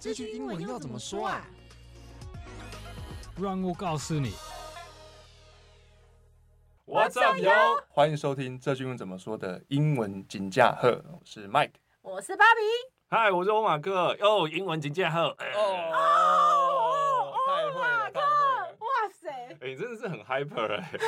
这句英文要怎么说啊？让我告诉你。What's up, yo？欢迎收听这句英文怎么说的英文金驾鹤，我是 Mike，我是芭比，嗨，我是欧马克，哦，英文金架厚，哎、哦。哦，欧马克，哇塞，哎，你真的是很 hyper 哎、欸，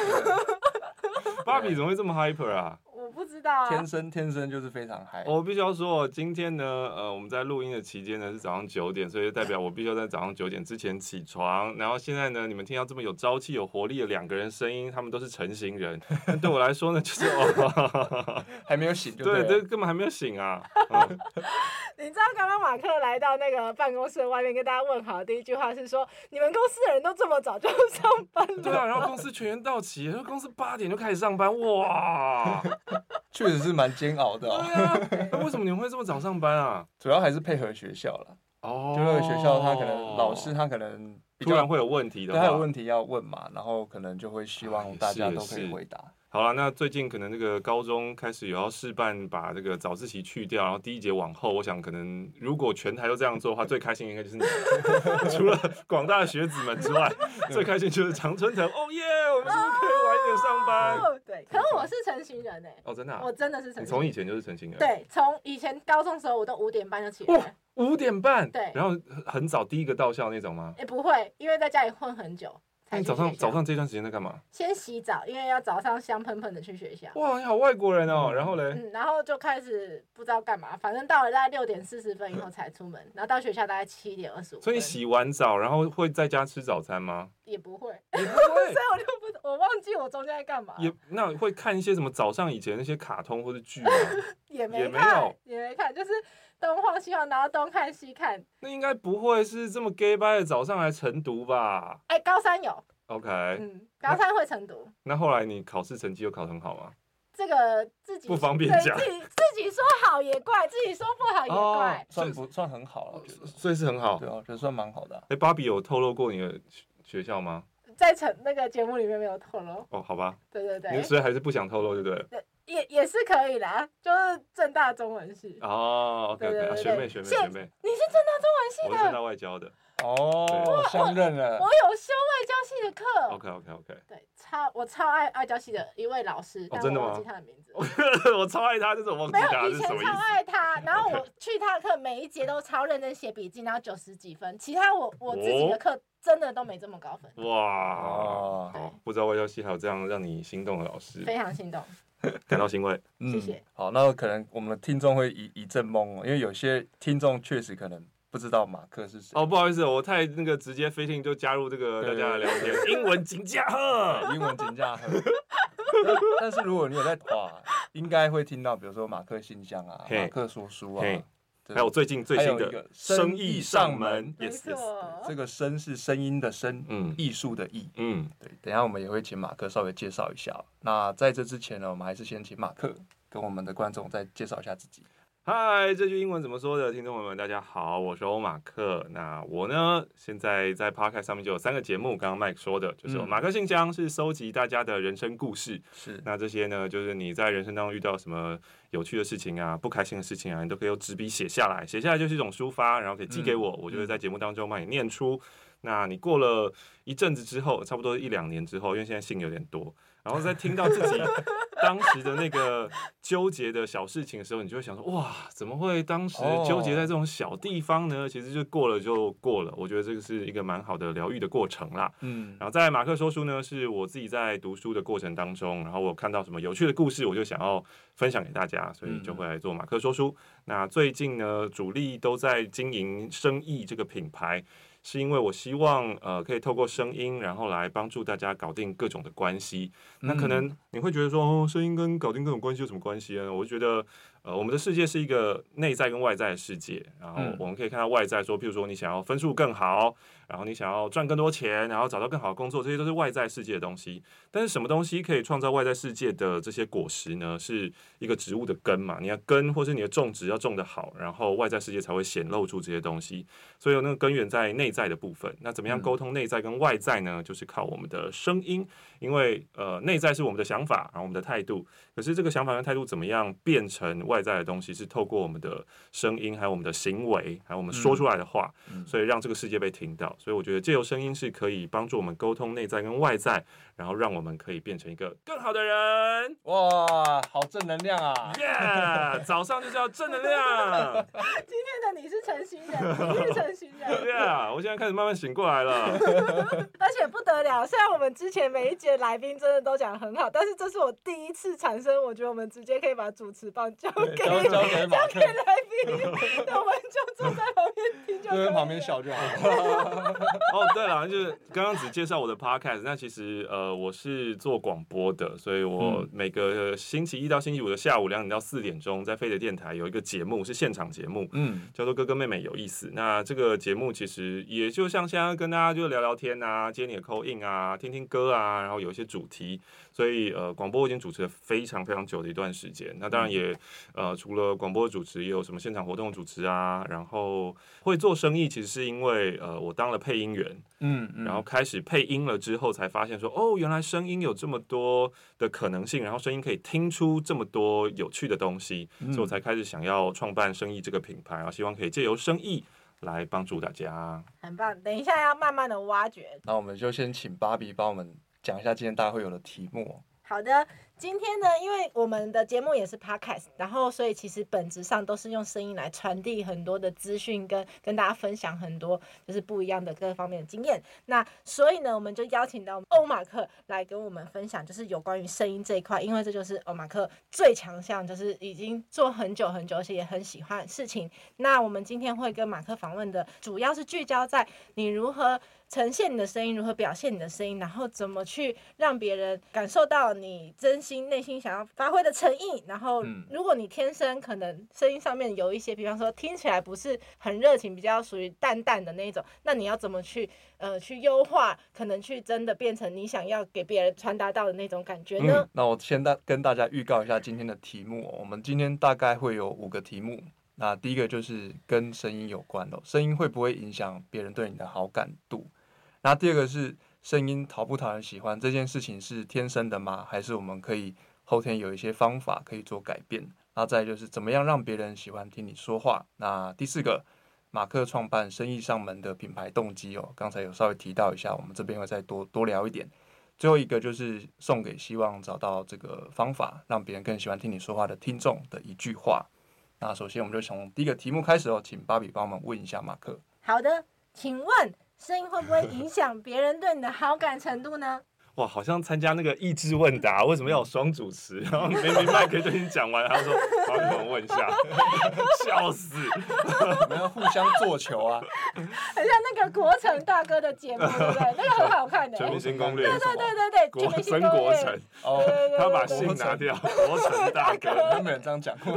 芭比怎么会这么 hyper 啊？我不知道、啊，天生天生就是非常嗨。我必须要说，今天呢，呃，我们在录音的期间呢是早上九点，所以代表我必须要在早上九点之前起床。然后现在呢，你们听到这么有朝气、有活力的两个人声音，他们都是成型人。对我来说呢，就是哦，还没有醒就对，对，对，根本还没有醒啊。嗯、你知道刚刚马克来到那个办公室外面跟大家问好的第一句话是说：“你们公司的人都这么早就上班了？”对啊，然后公司全员到齐，然后公司八点就开始上班，哇！确实是蛮煎熬的哦。对啊，那为什么你们会这么早上班啊？主要还是配合学校了。哦，就那个学校，他可能老师他可能突然会有问题的，他有问题要问嘛，然后可能就会希望大家都可以回答。好了，那最近可能那个高中开始有要试办把这个早自习去掉，然后第一节往后，我想可能如果全台都这样做的话，最开心应该就是你，除了广大的学子们之外，最开心就是常春藤。哦耶，我们是不是可以晚一点上班？哦、对，可是我是成型人哎。哦，真的、啊，我真的是成型。从以前就是成型人。对，从以前高中的时候，我都五点半就起来。五点半。对。然后很早第一个到校那种吗？哎、欸，不会，因为在家里混很久。那你早上早上这段时间在干嘛？先洗澡，因为要早上香喷喷的去学校。哇，你好外国人哦！然后嘞，嗯，然后就开始不知道干嘛，反正到了大概六点四十分以后 才出门，然后到学校大概七点二十五。所以你洗完澡，然后会在家吃早餐吗？也不会，也不会，所以我就不，我忘记我中间在干嘛。也那会看一些什么早上以前那些卡通或者剧吗？也没看，也没看，就是东晃西晃，然后东看西看。那应该不会是这么 gay 掰的早上来晨读吧？哎，高三有。OK，嗯，高三会晨读。那后来你考试成绩又考很好吗？这个自己不方便讲，自己自己说好也怪，自己说不好也怪。哦、算不算很好了？我觉得，所以是很好。对啊，我觉得算蛮好的、啊。哎、欸，芭比有透露过你的学校吗？在成那个节目里面没有透露。哦，好吧。对对对。你所以还是不想透露，对不对？对，也也是可以啦，就是正大中文系。哦，OK OK，学妹学妹学妹，你是正大中文系的？我是正大外交的。哦，相认了。我有修外交系的课。OK OK OK。对，超我超爱外交系的一位老师，但我忘记他的名字。我超爱他，就是我忘记他。没有，以前超爱他，然后我去他的课，每一节都超认真写笔记，然后九十几分。其他我我自己的课真的都没这么高分。哇，好，不知道外交系还有这样让你心动的老师。非常心动，感到欣慰。谢谢。好，那可能我们的听众会一一阵懵哦，因为有些听众确实可能。不知道马克是谁哦，不好意思，我太那个直接飞进就加入这个 大家的聊天，英文金架厚，英文金架厚。但是如果你有在哇，应该会听到，比如说马克信箱啊，马克说书啊，还有最近最新的生意上门，，yes yes，，这个声是声音的声，嗯，艺术的艺，嗯，对。等下我们也会请马克稍微介绍一下。那在这之前呢，我们还是先请马克跟我们的观众再介绍一下自己。嗨，这句英文怎么说的？听众朋友们，大家好，我是欧马克。那我呢，现在在 Podcast 上面就有三个节目。刚刚 Mike 说的，就是马克信箱是收集大家的人生故事。是，那这些呢，就是你在人生当中遇到什么有趣的事情啊，不开心的事情啊，你都可以用纸笔写下来。写下来就是一种抒发，然后可以寄给我，嗯、我就会在节目当中帮你念出。那你过了一阵子之后，差不多一两年之后，因为现在信有点多，然后再听到自己当时的那个纠结的小事情的时候，你就会想说：哇，怎么会当时纠结在这种小地方呢？其实就过了就过了。我觉得这个是一个蛮好的疗愈的过程啦。嗯，然后在马克说书呢，是我自己在读书的过程当中，然后我看到什么有趣的故事，我就想要分享给大家，所以就会来做马克说书。那最近呢，主力都在经营生意这个品牌。是因为我希望，呃，可以透过声音，然后来帮助大家搞定各种的关系。那可能你会觉得说，哦，声音跟搞定各种关系有什么关系呢？我就觉得。呃，我们的世界是一个内在跟外在的世界，然后我们可以看到外在说，譬如说你想要分数更好，然后你想要赚更多钱，然后找到更好的工作，这些都是外在世界的东西。但是什么东西可以创造外在世界的这些果实呢？是一个植物的根嘛？你要根或是你的种植要种得好，然后外在世界才会显露出这些东西。所以有那个根源在内在的部分。那怎么样沟通内在跟外在呢？就是靠我们的声音，因为呃内在是我们的想法，然后我们的态度。可是这个想法跟态度怎么样变成外在的东西，是透过我们的声音，还有我们的行为，还有我们说出来的话，嗯、所以让这个世界被听到。所以我觉得借由声音是可以帮助我们沟通内在跟外在，然后让我们可以变成一个更好的人。哇，好正能量啊！耶，yeah, 早上就是要正能量。今天的你是晨型人，你是晨型人。对啊，我现在开始慢慢醒过来了。而且不得了，虽然我们之前每一节来宾真的都讲很好，但是这是我第一次产生，我觉得我们直接可以把主持棒交给交给交给来宾，我们就坐在旁边听，就在旁边笑就好。哦，对了，就是刚刚只介绍我的 podcast，那其实呃我是做广播的，所以我每个星期一到星期五的下午两点到四点钟，在飞碟电台有一个节目是现场节目，嗯，叫做哥哥妹妹有意思。那这个节目其实也就像现在跟大家就聊聊天啊，接你的 call in 啊，听听歌啊，然后有一些主题。所以呃，广播已经主持了非常非常久的一段时间。那当然也呃，除了广播主持，也有什么现场活动主持啊。然后会做生意，其实是因为呃，我当了配音员，嗯，嗯，然后开始配音了之后，才发现说哦，原来声音有这么多的可能性，然后声音可以听出这么多有趣的东西，嗯，所以我才开始想要创办生意这个品牌，然后希望可以借由生意来帮助大家。很棒，等一下要慢慢的挖掘。那我们就先请芭比帮我们。讲一下今天大家会有的题目。好的。今天呢，因为我们的节目也是 podcast，然后所以其实本质上都是用声音来传递很多的资讯，跟跟大家分享很多就是不一样的各方面的经验。那所以呢，我们就邀请到欧马克来跟我们分享，就是有关于声音这一块，因为这就是欧马克最强项，就是已经做很久很久，而且也很喜欢的事情。那我们今天会跟马克访问的，主要是聚焦在你如何呈现你的声音，如何表现你的声音，然后怎么去让别人感受到你真心内心想要发挥的诚意，然后如果你天生可能声音上面有一些，比方说听起来不是很热情，比较属于淡淡的那一种，那你要怎么去呃去优化，可能去真的变成你想要给别人传达到的那种感觉呢？嗯，那我先大跟大家预告一下今天的题目哦，我们今天大概会有五个题目。那第一个就是跟声音有关的，声音会不会影响别人对你的好感度？那第二个是。声音讨不讨人喜欢这件事情是天生的吗？还是我们可以后天有一些方法可以做改变？然后再就是怎么样让别人喜欢听你说话？那第四个，马克创办生意上门的品牌动机哦，刚才有稍微提到一下，我们这边会再多多聊一点。最后一个就是送给希望找到这个方法让别人更喜欢听你说话的听众的一句话。那首先我们就从第一个题目开始哦，请芭比帮我们问一下马克。好的，请问。声音会不会影响别人对你的好感程度呢？哇，好像参加那个益智问答，为什么要有双主持？然后明明麦克就已经讲完，他说：“好，你们问一下。”笑死！我们要互相做球啊，很像那个国成大哥的节目，对不对？那个很好看的。全明星攻略。对对对对对，国曾国城。哦，他把姓拿掉，国城大哥，都没人这样讲过。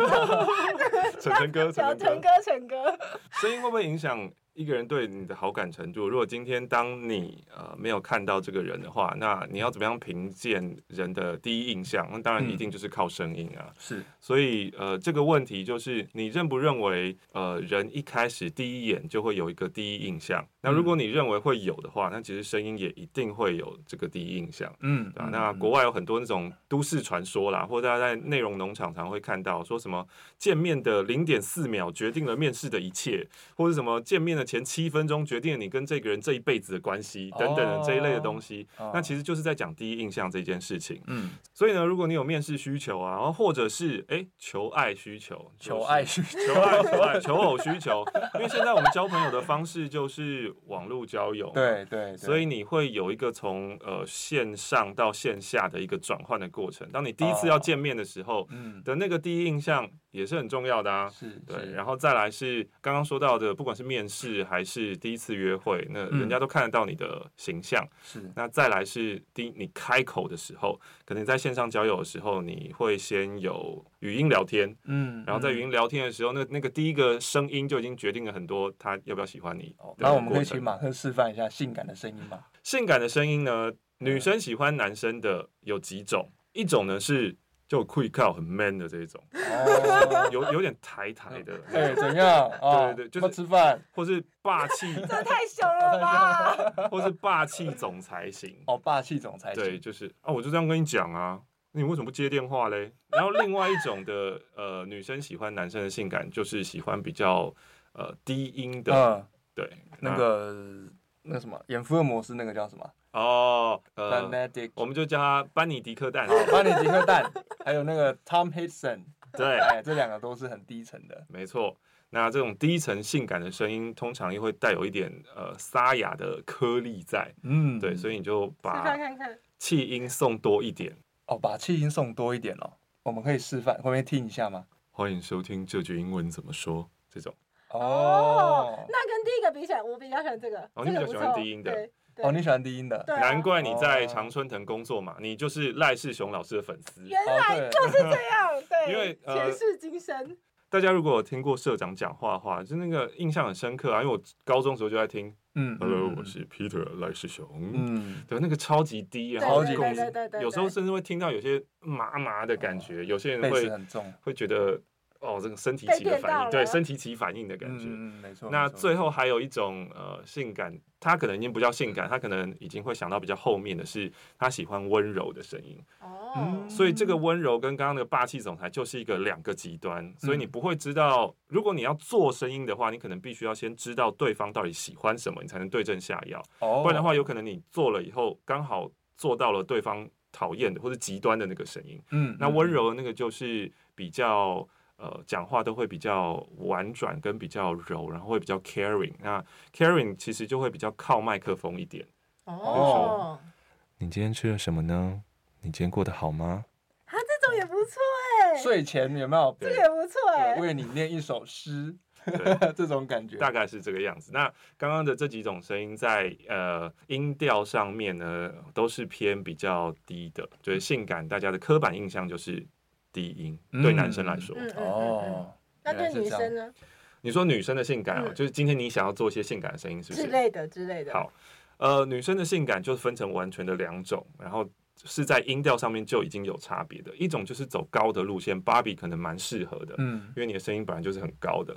陈晨哥，陈哥，陈哥。声音会不会影响？一个人对你的好感程度，如果今天当你呃没有看到这个人的话，那你要怎么样评鉴人的第一印象？那当然一定就是靠声音啊。是、嗯，所以呃这个问题就是你认不认为呃人一开始第一眼就会有一个第一印象？那如果你认为会有的话，那其实声音也一定会有这个第一印象。嗯，对吧？那国外有很多那种都市传说啦，或者大家在内容农场常会看到说什么见面的零点四秒决定了面试的一切，或者什么见面的。前七分钟决定了你跟这个人这一辈子的关系等等的这一类的东西，那其实就是在讲第一印象这件事情。嗯，所以呢，如果你有面试需求啊，然后或者是哎求爱需求，求爱需求，求爱求爱求偶需求，因为现在我们交朋友的方式就是网络交友，对对，所以你会有一个从呃线上到线下的一个转换的过程。当你第一次要见面的时候，嗯。的那个第一印象也是很重要的啊。是，对，然后再来是刚刚说到的，不管是面试。还是第一次约会，那人家都看得到你的形象。是、嗯，那再来是第一，你开口的时候，可能在线上交友的时候，你会先有语音聊天，嗯，然后在语音聊天的时候，那那个第一个声音就已经决定了很多他要不要喜欢你。那我们可以请马克示范一下性感的声音吧？性感的声音呢，女生喜欢男生的有几种，一种呢是。就可以靠很 man 的这种，哦、有有点台台的，哎、欸，怎样？哦、对对对，就是吃饭，或是霸气，这太凶了吧？或是霸气总裁型，哦，霸气总裁型，对，就是啊，我就这样跟你讲啊，你为什么不接电话嘞？然后另外一种的呃，女生喜欢男生的性感，就是喜欢比较呃低音的，嗯，对，那个那什么演福尔摩斯那个叫什么？哦，呃，Benedict，我们就叫他班尼迪克蛋，班尼迪克蛋，还有那个 Tom Hiddleston，对，哎，这两个都是很低沉的，没错。那这种低沉性感的声音，通常又会带有一点呃沙哑的颗粒在，嗯，对，所以你就把气音送多一点。哦，把气音送多一点哦，我们可以示范，会不会听一下吗？欢迎收听这句英文怎么说？这种哦，那跟第一个比起来，我比较喜欢这个。哦，你比较喜欢低音的。哦，你喜欢低音的。难怪你在常春藤工作嘛，你就是赖世雄老师的粉丝。原来就是这样，对，因为前世今生。大家如果有听过社长讲话的话，就那个印象很深刻啊，因为我高中时候就在听。嗯，Hello，我是 Peter 赖世雄。嗯，对，那个超级低，然后有时候甚至会听到有些麻麻的感觉，有些人会会觉得哦，这个身体起的反应，对，身体起反应的感觉。嗯，没错。那最后还有一种呃性感，他可能已经不叫性感，他可能已经会想到比较后面的是，他喜欢温柔的声音。哦，所以这个温柔跟刚刚那个霸气总裁就是一个两个极端，所以你不会知道，如果你要做声音的话，你可能必须要先知道对方到底喜欢什么，你才能对症下药。哦，不然的话，有可能你做了以后，刚好做到了对方讨厌的或者极端的那个声音。嗯，那温柔的那个就是比较呃，讲话都会比较婉转跟比较柔，然后会比较 caring。那 caring 其实就会比较靠麦克风一点。哦，你今天吃了什么呢？你今天过得好吗？啊，这种也不错哎。睡前有没有？这个也不错哎。为你念一首诗，这种感觉大概是这个样子。那刚刚的这几种声音在呃音调上面呢，都是偏比较低的，就是性感。大家的刻板印象就是低音，对男生来说。哦，那对女生呢？你说女生的性感哦，就是今天你想要做一些性感的声音，是不是？之类的之类的。好，呃，女生的性感就分成完全的两种，然后。是在音调上面就已经有差别的，一种就是走高的路线，芭比可能蛮适合的，嗯，因为你的声音本来就是很高的，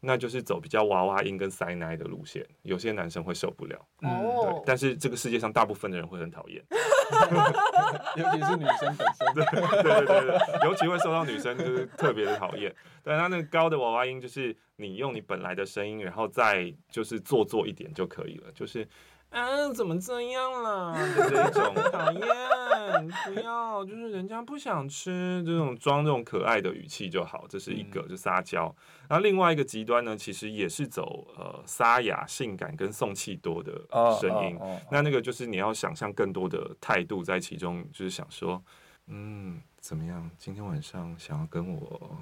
那就是走比较娃娃音跟塞奶的路线，有些男生会受不了，嗯，对，但是这个世界上大部分的人会很讨厌，尤其是女生本身，对对对对，尤其会受到女生就是特别的讨厌，但他那个高的娃娃音就是你用你本来的声音，然后再就是做作一点就可以了，就是。啊，怎么这样啦？就这种讨厌，不要，就是人家不想吃这种装这种可爱的语气就好，这是一个就撒娇。然后另外一个极端呢，其实也是走呃沙哑、性感跟送气多的声音。Oh, oh, oh, oh. 那那个就是你要想象更多的态度在其中，就是想说，嗯，怎么样？今天晚上想要跟我。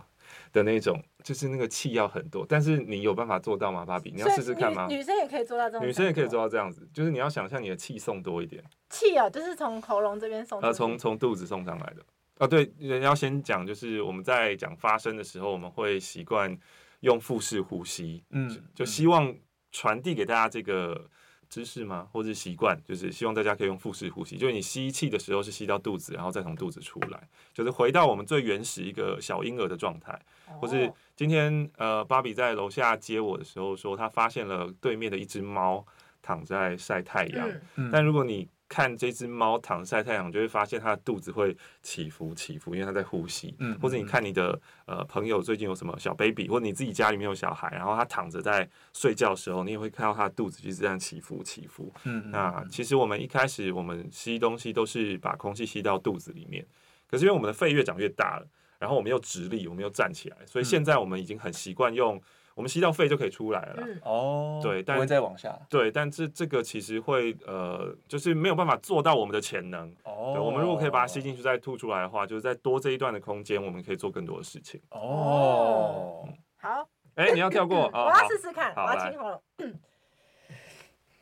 的那种，就是那个气要很多，但是你有办法做到吗？芭比，你要试试看吗？女生也可以做到这种，女生也可以做到这样子，就是你要想象你的气送多一点。气啊，就是从喉咙这边送，呃，从从肚子送上来的。啊，对，人要先讲，就是我们在讲发声的时候，我们会习惯用腹式呼吸，嗯，就，就希望传递给大家这个。知识吗？或者习惯，就是希望大家可以用腹式呼吸，就是你吸气的时候是吸到肚子，然后再从肚子出来，就是回到我们最原始一个小婴儿的状态。或是今天呃，芭比在楼下接我的时候说，她发现了对面的一只猫躺在晒太阳，但如果你看这只猫躺晒太阳，就会发现它的肚子会起伏起伏，因为它在呼吸。嗯，或者你看你的呃朋友最近有什么小 baby，或者你自己家里面有小孩，然后他躺着在睡觉的时候，你也会看到他的肚子就是这样起伏起伏。嗯，那其实我们一开始我们吸东西都是把空气吸到肚子里面，可是因为我们的肺越长越大了，然后我们又直立，我们又站起来，所以现在我们已经很习惯用。我们吸到肺就可以出来了。哦，对，但不会再往下。对，但这这个其实会呃，就是没有办法做到我们的潜能。哦，我们如果可以把它吸进去再吐出来的话，就是在多这一段的空间，我们可以做更多的事情。哦，好。哎，你要跳过？我要试试看，我要清喉咙。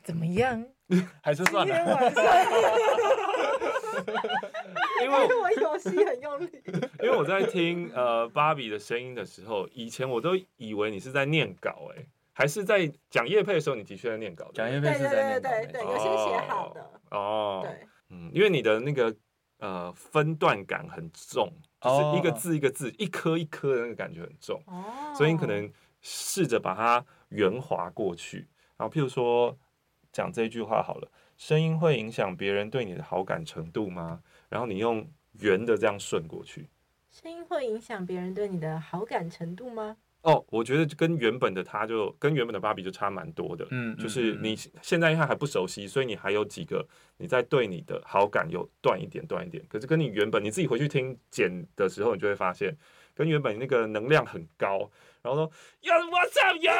怎么样？还是算了。因为我有吸很用力。因为我在听呃芭比的声音的时候，以前我都以为你是在念稿，哎，还是在讲叶配的时候，你的确在念稿。讲叶配是在念稿，对对对，有些写好的。哦，对，嗯，因为你的那个呃分段感很重，就是一个字一个字，一颗一颗的那个感觉很重，哦，所以你可能试着把它圆滑过去，然后譬如说讲这句话好了。声音会影响别人对你的好感程度吗？然后你用圆的这样顺过去。声音会影响别人对你的好感程度吗？哦，我觉得跟原本的他就跟原本的芭比就差蛮多的。嗯，就是你现在因为还不熟悉，所以你还有几个你在对你的好感有断一点断一点。可是跟你原本你自己回去听剪的时候，你就会发现跟原本那个能量很高。然后说有我操有，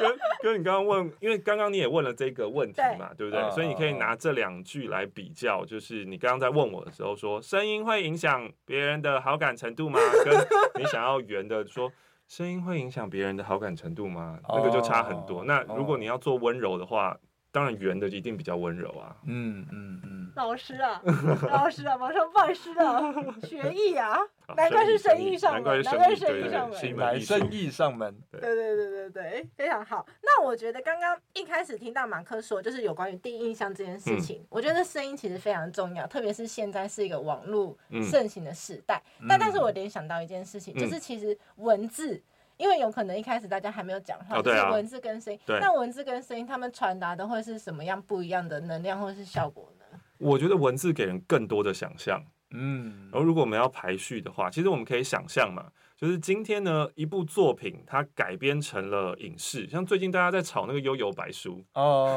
跟跟你刚刚问，因为刚刚你也问了这个问题嘛，对，对不对？所以你可以拿这两句来比较，就是你刚刚在问我的时候说，声音会影响别人的好感程度吗？跟你想要圆的说，声音会影响别人的好感程度吗？那个就差很多。那如果你要做温柔的话。当然，圆的一定比较温柔啊。嗯嗯嗯。老师啊，老师啊，马上拜师了，学艺啊，难怪是生意上门，难怪是生意上门，来生意上门。对对对对对，非常好。那我觉得刚刚一开始听到马克说，就是有关于第一印象这件事情，我觉得声音其实非常重要，特别是现在是一个网络盛行的时代。但但是我联想到一件事情，就是其实文字。因为有可能一开始大家还没有讲话，哦啊、就是文字跟声音。那文字跟声音，他们传达的会是什么样不一样的能量或是效果呢？我觉得文字给人更多的想象。嗯，然后如果我们要排序的话，其实我们可以想象嘛，就是今天呢，一部作品它改编成了影视，像最近大家在炒那个《幽游白书》哦，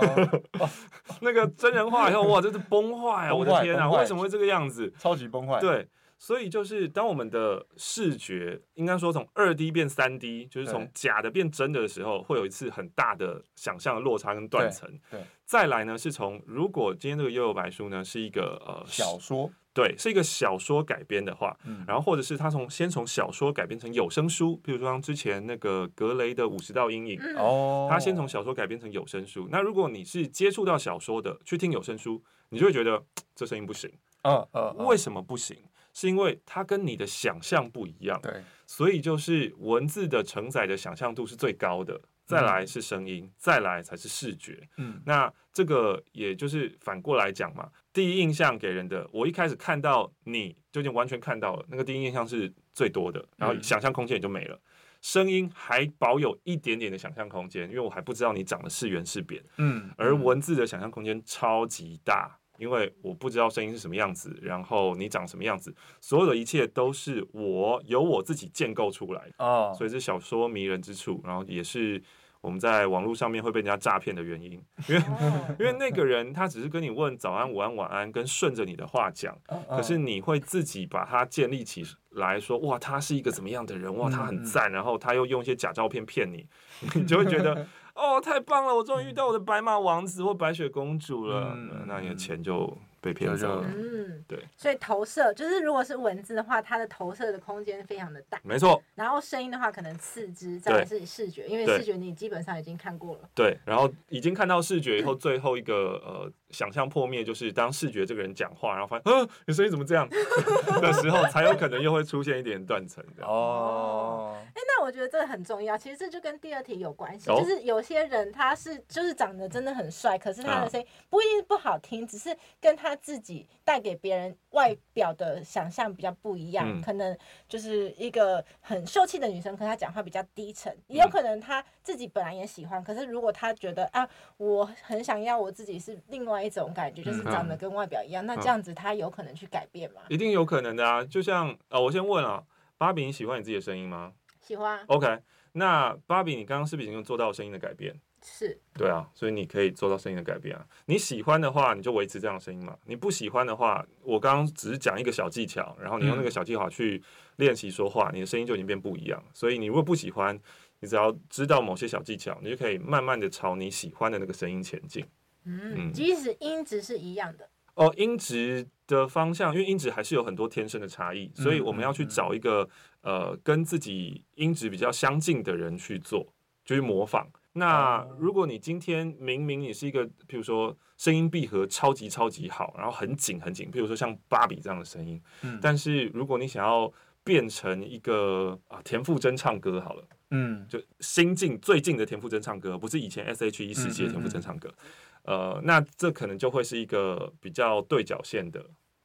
那个真人化以后，哇，真是崩坏啊！我的天啊，为什么会这个样子？超级崩坏。对。所以就是当我们的视觉应该说从二 D 变三 D，就是从假的变真的的时候，会有一次很大的想象的落差跟断层。对，再来呢是从如果今天这个《幽游白书》呢是一个呃小说，对，是一个小说改编的话，嗯、然后或者是他从先从小说改编成有声书，比如说像之前那个格雷的《五十道阴影》哦，他先从小说改编成有声书。那如果你是接触到小说的去听有声书，你就会觉得 这声音不行。嗯嗯，为什么不行？是因为它跟你的想象不一样，对，所以就是文字的承载的想象度是最高的，再来是声音，嗯、再来才是视觉。嗯，那这个也就是反过来讲嘛，第一印象给人的，我一开始看到你就已经完全看到了，那个第一印象是最多的，然后想象空间也就没了。嗯、声音还保有一点点的想象空间，因为我还不知道你长得是圆是扁。嗯，而文字的想象空间超级大。因为我不知道声音是什么样子，然后你长什么样子，所有的一切都是我由我自己建构出来的，oh. 所以这小说迷人之处，然后也是我们在网络上面会被人家诈骗的原因，因为、oh. 因为那个人他只是跟你问早安、午安、晚安，跟顺着你的话讲，oh. 可是你会自己把它建立起来说，哇，他是一个怎么样的人，哇，他很赞，然后他又用一些假照片骗你，你就会觉得。哦，太棒了！我终于遇到我的白马王子或白雪公主了。嗯、那你的钱就被骗走了。嗯，对。所以投射就是，如果是文字的话，它的投射的空间非常的大。没错。然后声音的话，可能次之，再来是视觉，因为视觉你基本上已经看过了。对。然后已经看到视觉以后，最后一个呃想象破灭，就是当视觉这个人讲话，然后发现，嗯、啊，你声音怎么这样 的时候，才有可能又会出现一点断层的。哦。哎，那我觉得这个很重要。其实这就跟第二题有关系，哦、就是有些人他是就是长得真的很帅，可是他的声音不一定不好听，只是跟他自己带给别人外表的想象比较不一样。嗯、可能就是一个很秀气的女生，可是她讲话比较低沉，也有可能她自己本来也喜欢，可是如果她觉得啊，我很想要我自己是另外一种感觉，就是长得跟外表一样，嗯、那这样子她有可能去改变吗？一定有可能的啊！就像啊，我先问啊，芭比，你喜欢你自己的声音吗？喜欢。OK，那芭比，你刚刚是不是已经做到声音的改变？是。对啊，所以你可以做到声音的改变啊。你喜欢的话，你就维持这样的声音嘛。你不喜欢的话，我刚刚只是讲一个小技巧，然后你用那个小技巧去练习说话，嗯、你的声音就已经变不一样。所以你如果不喜欢，你只要知道某些小技巧，你就可以慢慢的朝你喜欢的那个声音前进。嗯，嗯，即使音质是一样的。哦，音质的方向，因为音质还是有很多天生的差异，所以我们要去找一个、呃跟自己音质比较相近的人去做，就去模仿。那如果你今天明明你是一个，譬如说声音闭合超级超级好，然后很紧很紧，譬如说像芭比这样的声音，嗯、但是如果你想要变成一个啊田馥甄唱歌好了，嗯，就新近最近的田馥甄唱歌，不是以前 S.H.E 时期的田馥甄唱歌。嗯嗯嗯呃，那这可能就会是一个比较对角线的，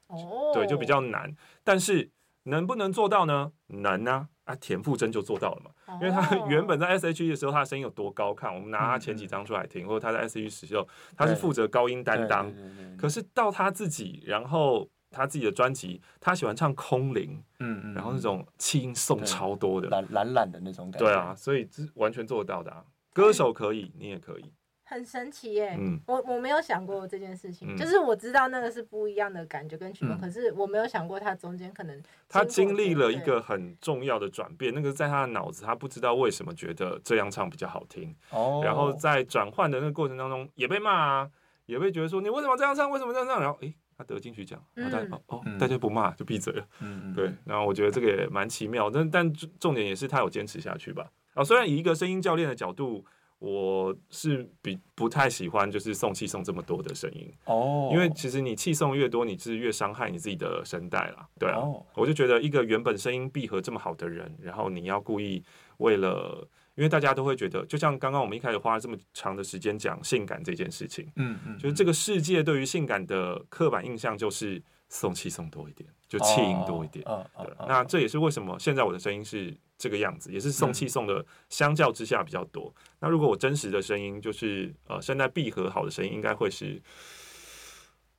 哦，对，就比较难。但是能不能做到呢？能啊，啊，田馥甄就做到了嘛。因为他 原本在 S.H.E 的时候，他的声音有多高亢，我们拿他前几张出来听，或者他在 S.H.E 时候，他是负责高音担当。可是到他自己，然后他自己的专辑，他喜欢唱空灵，嗯嗯，然后那种气音送超多的，懒懒懒的那种感觉。对啊，所以是完全做得到的、啊。歌手可以，你也可以。很神奇耶，嗯、我我没有想过这件事情，嗯、就是我知道那个是不一样的感觉跟曲风，嗯、可是我没有想过他中间可能他经历了一个很重要的转变，那个在他的脑子，他不知道为什么觉得这样唱比较好听，哦，然后在转换的那个过程当中也被骂啊，也被觉得说你为什么这样唱，为什么这样唱，然后诶，他得金曲奖，然后大家、嗯、哦哦，大家不骂就闭嘴了，嗯 对，然后我觉得这个也蛮奇妙，但但重点也是他有坚持下去吧，啊、哦，虽然以一个声音教练的角度。我是比不太喜欢就是送气送这么多的声音哦，因为其实你气送越多，你是越伤害你自己的声带啦。对啊，我就觉得一个原本声音闭合这么好的人，然后你要故意为了，因为大家都会觉得，就像刚刚我们一开始花了这么长的时间讲性感这件事情，嗯嗯，就是这个世界对于性感的刻板印象就是送气送多一点，就气音多一点。对，那这也是为什么现在我的声音是。这个样子也是送气送的，相较之下比较多。嗯、那如果我真实的声音就是呃声带闭合好的声音，应该会是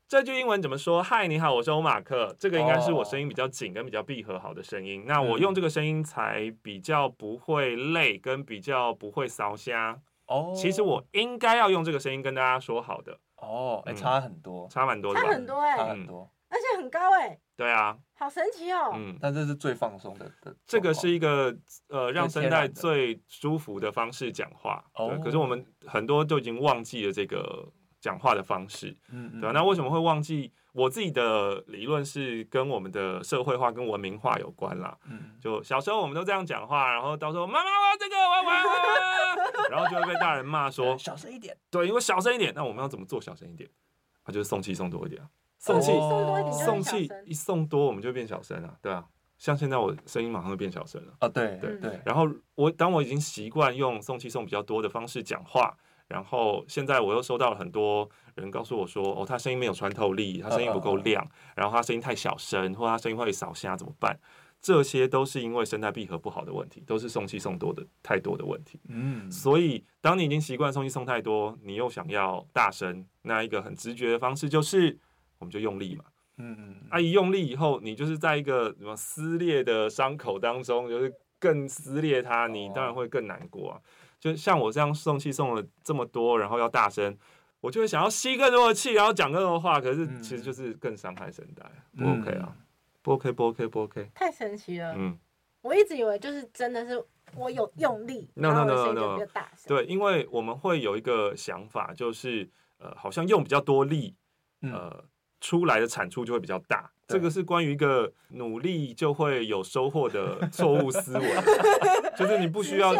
这句英文怎么说？嗨，你好，我是欧马克。这个应该是我声音比较紧跟比较闭合好的声音。哦、那我用这个声音才比较不会累，跟比较不会烧瞎。哦，其实我应该要用这个声音跟大家说好的。哦，哎，差很多，差蛮多的，差很多哎，差很多。而且很高哎、欸，对啊，好神奇哦。嗯，但这是最放松的，这个是一个呃让声带最舒服的方式讲话。对，哦、可是我们很多都已经忘记了这个讲话的方式。嗯，嗯对啊，那为什么会忘记？我自己的理论是跟我们的社会化跟文明化有关啦。嗯，就小时候我们都这样讲话，然后到时候妈妈我要这个我要玩玩，然后就会被大人骂说小声一点。对，因为小声一点，那我们要怎么做小声一点？那、啊、就是送气送多一点啊。送气，送气一送多，我们就变小声了，对啊，像现在我声音马上就变小声了啊，对对对。然后我当我已经习惯用送气送比较多的方式讲话，然后现在我又收到了很多人告诉我说，哦，他声音没有穿透力，他声音不够亮，然后他声音太小声，或他声音会扫瞎，怎么办？这些都是因为声带闭合不好的问题，都是送气送多的太多的问题。嗯，所以当你已经习惯送气送太多，你又想要大声，那一个很直觉的方式就是。我们就用力嘛，嗯嗯，啊，一用力以后，你就是在一个什么撕裂的伤口当中，就是更撕裂它，你当然会更难过啊。就像我这样送气送了这么多，然后要大声，我就会想要吸更多的气，然后讲更多的话，可是其实就是更伤害声带，不 OK 啊，不 OK 不 OK 不 OK，太神奇了，嗯，我一直以为就是真的是我有用力，no。no no no，对，因为我们会有一个想法，就是呃，好像用比较多力，呃。出来的产出就会比较大，对这个是关于一个努力就会有收获的错误思维，就是你不需要，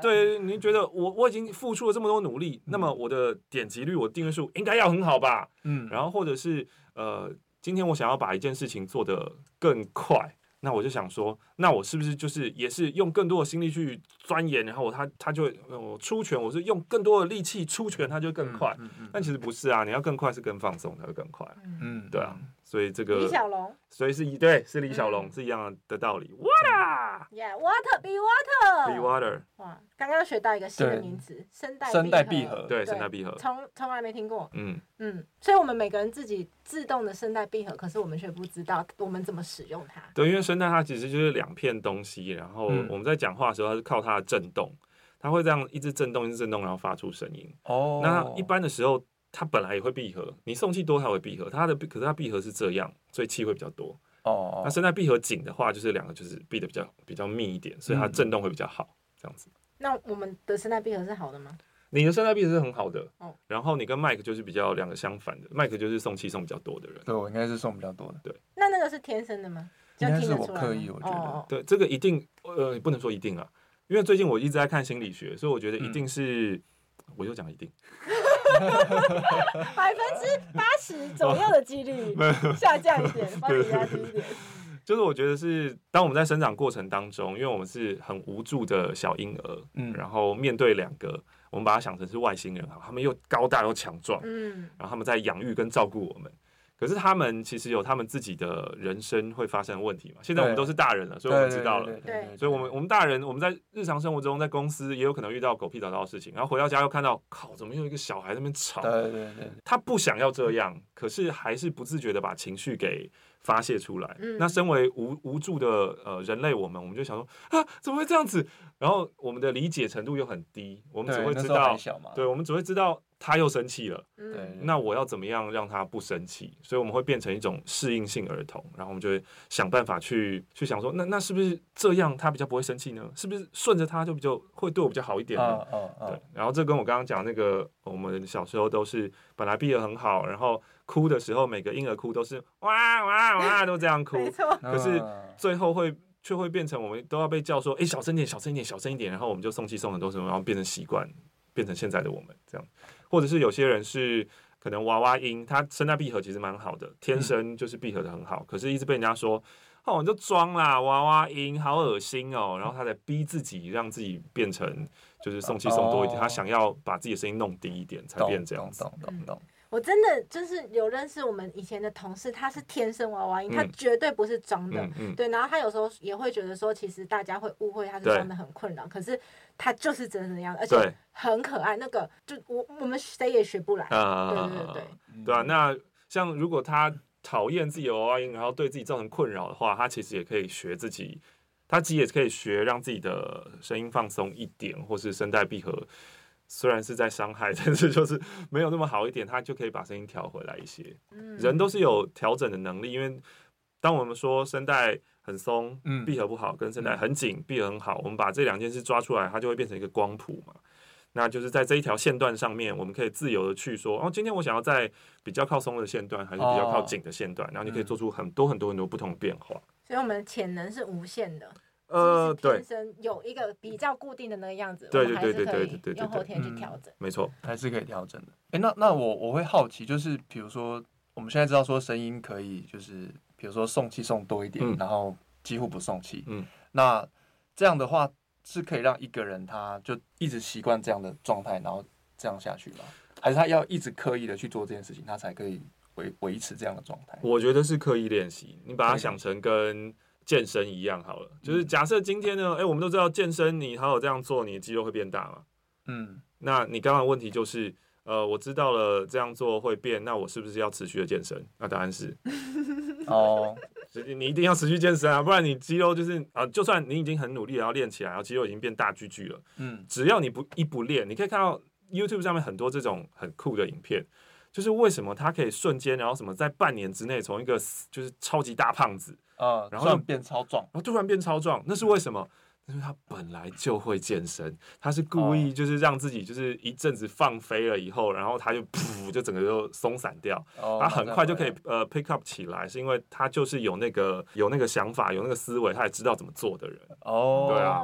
对，你觉得我我已经付出了这么多努力，嗯、那么我的点击率、我订阅数应该要很好吧？嗯，然后或者是呃，今天我想要把一件事情做得更快。那我就想说，那我是不是就是也是用更多的心力去钻研，然后他他就会我出拳，我是用更多的力气出拳，他就更快。嗯嗯嗯、但其实不是啊，你要更快是更放松，才会更快。嗯，对啊。所以这个李小龙，所以是一对，是李小龙，是一样的道理。Water，Yeah，Water be water，be water。哇，刚刚学到一个新的名词，声带声带闭合，对，声带闭合，从从来没听过。嗯嗯，所以我们每个人自己自动的声带闭合，可是我们却不知道我们怎么使用它。对，因为声带它其实就是两片东西，然后我们在讲话的时候，它是靠它的震动，它会这样一直震动，一直震动，然后发出声音。哦，那一般的时候。它本来也会闭合，你送气多它会闭合，它的可是它闭合是这样，所以气会比较多。哦，那声带闭合紧的话，就是两个就是闭的比较比较密一点，所以它震动会比较好，这样子。那我们的声带闭合是好的吗？你的声带闭合是很好的。哦，然后你跟麦克就是比较两个相反的，麦克就是送气送比较多的人。对，我应该是送比较多的。对，那那个是天生的吗？应该是我刻意，我觉得。对，这个一定呃，不能说一定啊，因为最近我一直在看心理学，所以我觉得一定是，我就讲一定。百分之八十左右的几率 下降一点，帮你压低一点。就是我觉得是，当我们在生长过程当中，因为我们是很无助的小婴儿，嗯，然后面对两个，我们把它想成是外星人啊，他们又高大又强壮，嗯，然后他们在养育跟照顾我们，可是他们其实有他们自己的人生会发生的问题嘛。现在我们都是大人了，所以我们知道了。对，所以我们我们大人我们在日常生活中，在公司也有可能遇到狗屁倒灶的事情，然后回到家又看到，靠，怎么又一个小孩在那边吵？对对对，他不想要这样，可是还是不自觉的把情绪给发泄出来。嗯、那身为无无助的呃人类，我们我们就想说啊，怎么会这样子？然后我们的理解程度又很低，我们只会知道，对，我们只会知道。他又生气了，嗯，那我要怎么样让他不生气？所以我们会变成一种适应性儿童，然后我们就会想办法去去想说，那那是不是这样他比较不会生气呢？是不是顺着他就比较会对我比较好一点呢？哦哦哦、对，然后这跟我刚刚讲那个，我们小时候都是本来闭得很好，然后哭的时候每个婴儿哭都是哇哇哇都这样哭，没错，可是最后会却会变成我们都要被叫说，哎，小声点，小声一点，小声一点，然后我们就送气送很多什么，然后变成习惯，变成现在的我们这样。或者是有些人是可能娃娃音，他声带闭合其实蛮好的，天生就是闭合的很好，嗯、可是一直被人家说哦，你就装啦，娃娃音好恶心哦，然后他在逼自己，让自己变成就是送气送多一点，哦、他想要把自己的声音弄低一点，才变这样子。懂懂懂懂。我真的就是有认识我们以前的同事，他是天生娃娃音，嗯、他绝对不是装的。嗯嗯、对，然后他有时候也会觉得说，其实大家会误会他是装的很困扰，可是他就是真的那样，而且很可爱。那个就我我们谁也学不来。啊、对对对对。对啊，那像如果他讨厌自己的娃娃音，然后对自己造成困扰的话，他其实也可以学自己，他其实也可以学让自己的声音放松一点，或是声带闭合。虽然是在伤害，但是就是没有那么好一点，他就可以把声音调回来一些。嗯、人都是有调整的能力，因为当我们说声带很松，嗯闭合不好，跟声带很紧，闭合很好，我们把这两件事抓出来，它就会变成一个光谱嘛。那就是在这一条线段上面，我们可以自由的去说，哦，今天我想要在比较靠松的线段，还是比较靠紧的线段，哦、然后你可以做出很多很多很多不同的变化。所以，我们的潜能是无限的。呃，对，天生有一个比较固定的那个样子，对对对对对对，用后天去调整，没错，还是可以调整的。哎，那那我我会好奇，就是比如说我们现在知道说声音可以，就是比如说送气送多一点，嗯、然后几乎不送气，嗯，那这样的话是可以让一个人他就一直习惯这样的状态，然后这样下去吗？还是他要一直刻意的去做这件事情，他才可以维维持这样的状态？我觉得是刻意练习，你把它想成跟。健身一样好了，就是假设今天呢，哎、欸，我们都知道健身，你好好这样做，你的肌肉会变大嘛。嗯，那你刚刚问题就是，呃，我知道了这样做会变，那我是不是要持续的健身？那答案是，哦，你一定要持续健身啊，不然你肌肉就是啊，就算你已经很努力，然后练起来，然后肌肉已经变大巨巨了，嗯，只要你不一不练，你可以看到 YouTube 上面很多这种很酷的影片，就是为什么他可以瞬间，然后什么在半年之内从一个就是超级大胖子。啊，然后变超壮，然后突然变超壮，那是为什么？因为他本来就会健身，他是故意就是让自己就是一阵子放飞了以后，然后他就噗，就整个就松散掉，他很快就可以呃 pick up 起来，是因为他就是有那个有那个想法，有那个思维，他也知道怎么做的人。哦，对啊，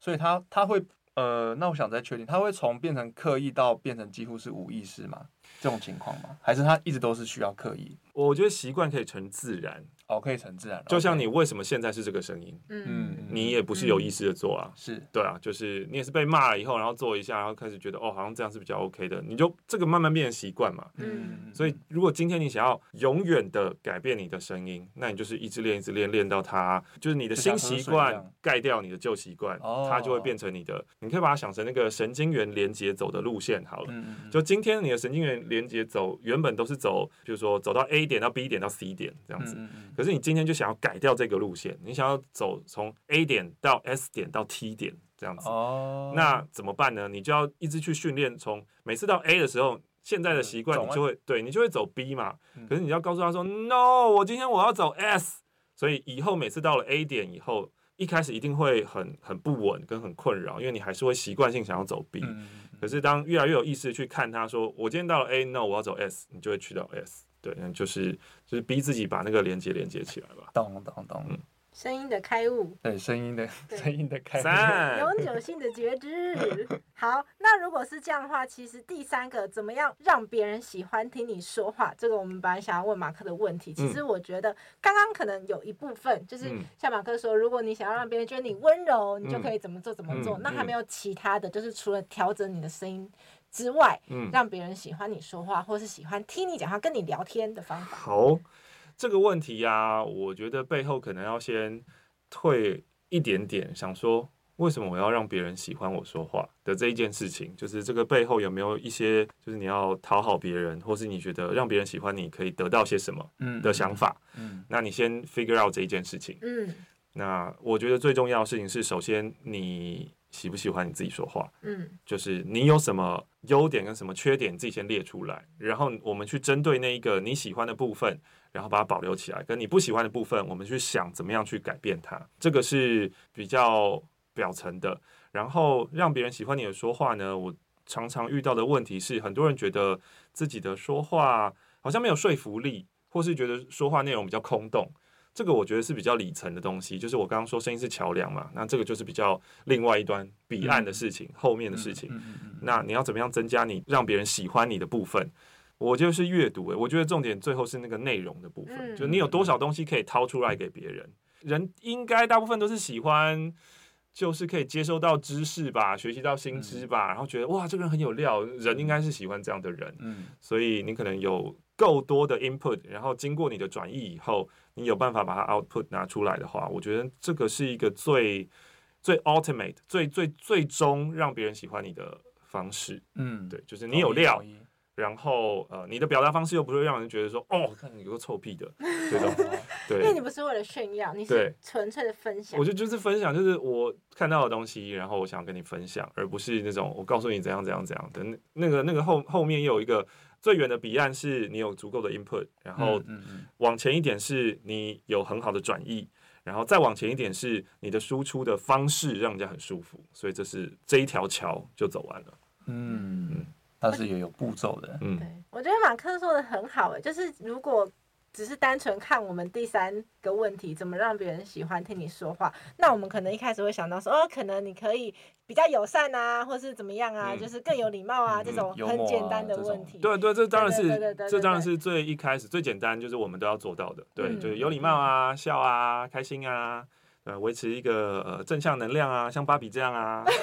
所以他他会呃，那我想再确定，他会从变成刻意到变成几乎是无意识吗？这种情况吗？还是他一直都是需要刻意？我觉得习惯可以成自然。哦，可以成自然，就像你为什么现在是这个声音，嗯，你也不是有意识的做啊，是。对啊，就是你也是被骂了以后，然后做一下，然后开始觉得哦，好像这样是比较 OK 的，你就这个慢慢变成习惯嘛，嗯，所以如果今天你想要永远的改变你的声音，那你就是一直练，一直练，练到它就是你的新习惯盖掉你的旧习惯，它就会变成你的，你可以把它想成那个神经元连接走的路线好了，就今天你的神经元连接走原本都是走，比如说走到 A 点到 B 点到 C 点这样子，可是你今天就想要。改掉这个路线，你想要走从 A 点到 S 点到 T 点这样子，oh. 那怎么办呢？你就要一直去训练，从每次到 A 的时候，现在的习惯你就会、嗯、对你就会走 B 嘛。可是你要告诉他说、嗯、，No，我今天我要走 S，所以以后每次到了 A 点以后，一开始一定会很很不稳跟很困扰，因为你还是会习惯性想要走 B、嗯。可是当越来越有意识去看他说，我今天到了 A，No，我要走 S，你就会去到 S。对，就是就是逼自己把那个连接连接起来吧。懂懂懂。声音的开悟，对声音的声音的开悟，永久性的觉知。好，那如果是这样的话，其实第三个怎么样让别人喜欢听你说话，这个我们本来想要问马克的问题。其实我觉得刚刚可能有一部分就是像马克说，如果你想要让别人觉得你温柔，你就可以怎么做怎么做。那还没有其他的就是除了调整你的声音之外，嗯让别人喜欢你说话，或是喜欢听你讲话、跟你聊天的方法。好。这个问题呀、啊，我觉得背后可能要先退一点点，想说为什么我要让别人喜欢我说话的这一件事情，就是这个背后有没有一些，就是你要讨好别人，或是你觉得让别人喜欢你可以得到些什么的想法。嗯，嗯，那你先 figure out 这一件事情。嗯，那我觉得最重要的事情是，首先你喜不喜欢你自己说话？嗯，就是你有什么优点跟什么缺点，自己先列出来，然后我们去针对那一个你喜欢的部分。然后把它保留起来，跟你不喜欢的部分，我们去想怎么样去改变它。这个是比较表层的。然后让别人喜欢你的说话呢，我常常遇到的问题是，很多人觉得自己的说话好像没有说服力，或是觉得说话内容比较空洞。这个我觉得是比较里层的东西，就是我刚刚说声音是桥梁嘛，那这个就是比较另外一端彼岸的事情，嗯、后面的事情。嗯嗯嗯、那你要怎么样增加你让别人喜欢你的部分？我就是阅读，诶，我觉得重点最后是那个内容的部分，嗯、就你有多少东西可以掏出来给别人。人应该大部分都是喜欢，就是可以接收到知识吧，学习到新知吧，嗯、然后觉得哇，这个人很有料，人应该是喜欢这样的人。嗯，所以你可能有够多的 input，然后经过你的转译以后，你有办法把它 output 拿出来的话，我觉得这个是一个最最 ultimate、最最最终让别人喜欢你的方式。嗯，对，就是你有料。然后呃，你的表达方式又不会让人觉得说，哦，看你有个臭屁的这种，对，因为你不是为了炫耀，你是纯粹的分享。我觉得就是分享，就是我看到的东西，然后我想跟你分享，而不是那种我告诉你怎样怎样怎样的。那那个那个后后面又有一个最远的彼岸，是你有足够的 input，然后往前一点是你有很好的转译，然后再往前一点是你的输出的方式让人家很舒服，所以这是这一条桥就走完了。嗯嗯。它是也有步骤的，嗯，对，我觉得马克说的很好，哎，就是如果只是单纯看我们第三个问题，怎么让别人喜欢听你说话，那我们可能一开始会想到说，哦，可能你可以比较友善啊，或是怎么样啊，就是更有礼貌啊，这种很简单的问题。对对，这当然是，这当然是最一开始最简单，就是我们都要做到的，对，就是有礼貌啊，笑啊，开心啊，呃，维持一个呃正向能量啊，像芭比这样啊。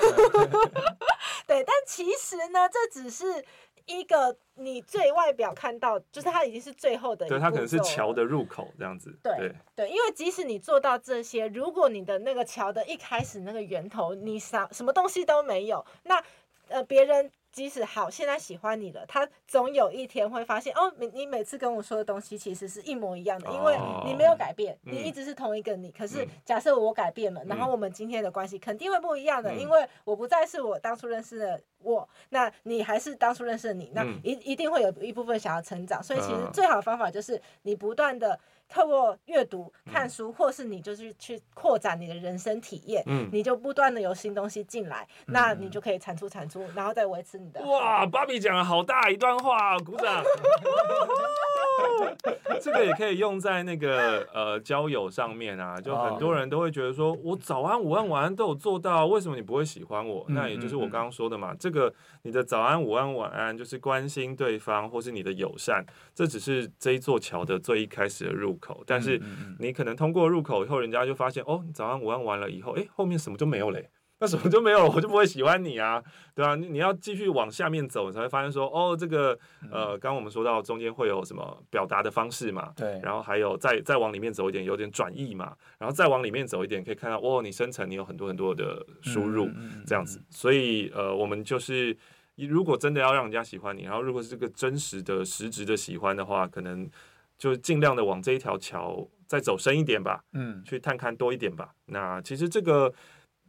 对，但其实呢，这只是一个你最外表看到，就是它已经是最后的。对，它可能是桥的入口这样子。对对，对，因为即使你做到这些，如果你的那个桥的一开始那个源头，你啥什么东西都没有，那呃别人。即使好，现在喜欢你了，他总有一天会发现哦，你你每次跟我说的东西其实是一模一样的，因为你没有改变，你一直是同一个你。可是假设我改变了，然后我们今天的关系肯定会不一样的，因为我不再是我当初认识的我，那你还是当初认识的你，那一一定会有一部分想要成长。所以其实最好的方法就是你不断的。透过阅读、看书，嗯、或是你就是去扩展你的人生体验，嗯、你就不断的有新东西进来，嗯、那你就可以产出产出，然后再维持你的。哇，芭比讲了好大一段话，鼓掌。这个也可以用在那个呃交友上面啊，就很多人都会觉得说，我早安、午安、晚安都有做到，为什么你不会喜欢我？嗯、那也就是我刚刚说的嘛，嗯、这个你的早安、午安、晚安就是关心对方，或是你的友善，这只是这一座桥的最一开始的入口。但是你可能通过入口以后，人家就发现哦，早安、午安完了以后，哎，后面什么就没有嘞。那什么就没有了，我就不会喜欢你啊，对啊，你你要继续往下面走，你才会发现说，哦，这个呃，刚刚我们说到中间会有什么表达的方式嘛，对，然后还有再再往里面走一点，有点转译嘛，然后再往里面走一点，可以看到，哦，你深层你有很多很多的输入，这样子，所以呃，我们就是如果真的要让人家喜欢你，然后如果是这个真实的实质的喜欢的话，可能就尽量的往这一条桥再走深一点吧，嗯，去探看多一点吧。那其实这个。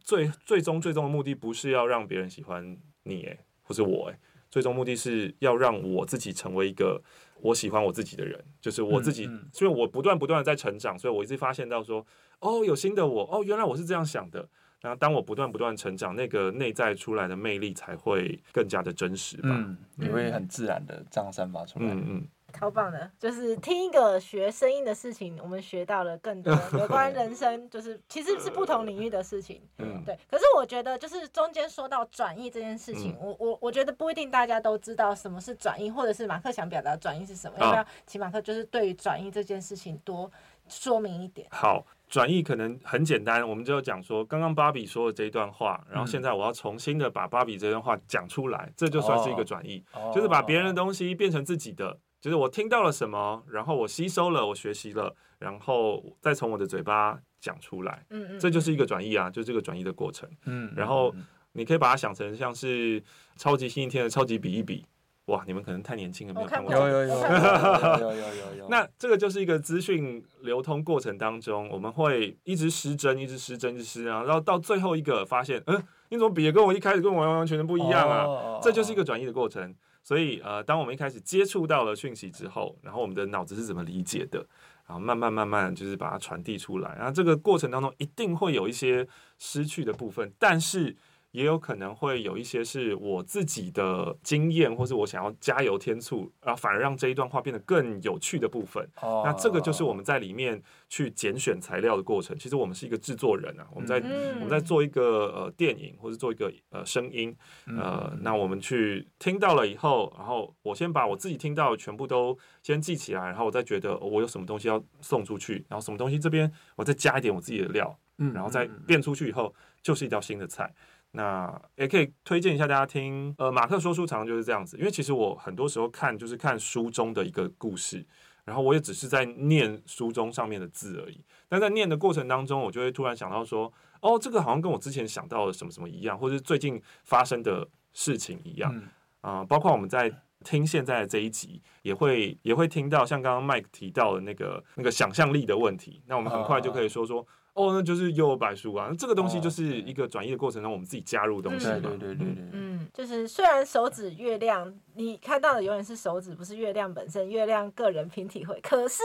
最最终最终的目的不是要让别人喜欢你诶，或是我诶，最终目的是要让我自己成为一个我喜欢我自己的人，就是我自己，因为我不断不断的在成长，所以我一直发现到说，哦，有新的我，哦，原来我是这样想的。然后当我不断不断成长，那个内在出来的魅力才会更加的真实吧，嗯，你会很自然的这样散发出来。嗯嗯。超棒的，就是听一个学声音的事情，我们学到了更多 有关人生，就是其实是不同领域的事情。嗯，对。可是我觉得，就是中间说到转译这件事情，嗯、我我我觉得不一定大家都知道什么是转译，或者是马克想表达转译是什么。要不要请马克就是对于转译这件事情多说明一点？好。转译可能很简单，我们就讲说，刚刚芭比说的这一段话，然后现在我要重新的把芭比这段话讲出来，这就算是一个转译，就是把别人的东西变成自己的，就是我听到了什么，然后我吸收了，我学习了，然后再从我的嘴巴讲出来，这就是一个转译啊，就这个转译的过程，然后你可以把它想成像是超级星期天的超级比一比。哇，你们可能太年轻了，没有看过。有有有有有 有有。那这个就是一个资讯流通过程当中，我们会一直失真，一直失真，一直失真，然后到最后一个发现，嗯，你怎么比的跟我一开始跟我完完全全不一样啊？这就是一个转移的过程。所以呃，当我们一开始接触到了讯息之后，然后我们的脑子是怎么理解的，然后慢慢慢慢就是把它传递出来。然后这个过程当中一定会有一些失去的部分，但是。也有可能会有一些是我自己的经验，或是我想要加油添醋，然后反而让这一段话变得更有趣的部分。Oh. 那这个就是我们在里面去拣选材料的过程。其实我们是一个制作人啊，我们在、mm. 我们在做一个呃电影，或是做一个呃声音。呃，mm. 那我们去听到了以后，然后我先把我自己听到的全部都先记起来，然后我再觉得我有什么东西要送出去，然后什么东西这边我再加一点我自己的料，mm. 然后再变出去以后就是一道新的菜。那也可以推荐一下大家听，呃，马克说书常常就是这样子，因为其实我很多时候看就是看书中的一个故事，然后我也只是在念书中上面的字而已。但在念的过程当中，我就会突然想到说，哦，这个好像跟我之前想到的什么什么一样，或者是最近发生的事情一样。啊、嗯呃，包括我们在听现在的这一集，也会也会听到像刚刚 Mike 提到的那个那个想象力的问题。那我们很快就可以说说。哦，那就是幼儿白书啊，这个东西就是一个转移的过程中，我们自己加入东西嘛。对对对对。嗯，就是虽然手指月亮，你看到的永远是手指，不是月亮本身。月亮个人凭体会，可是。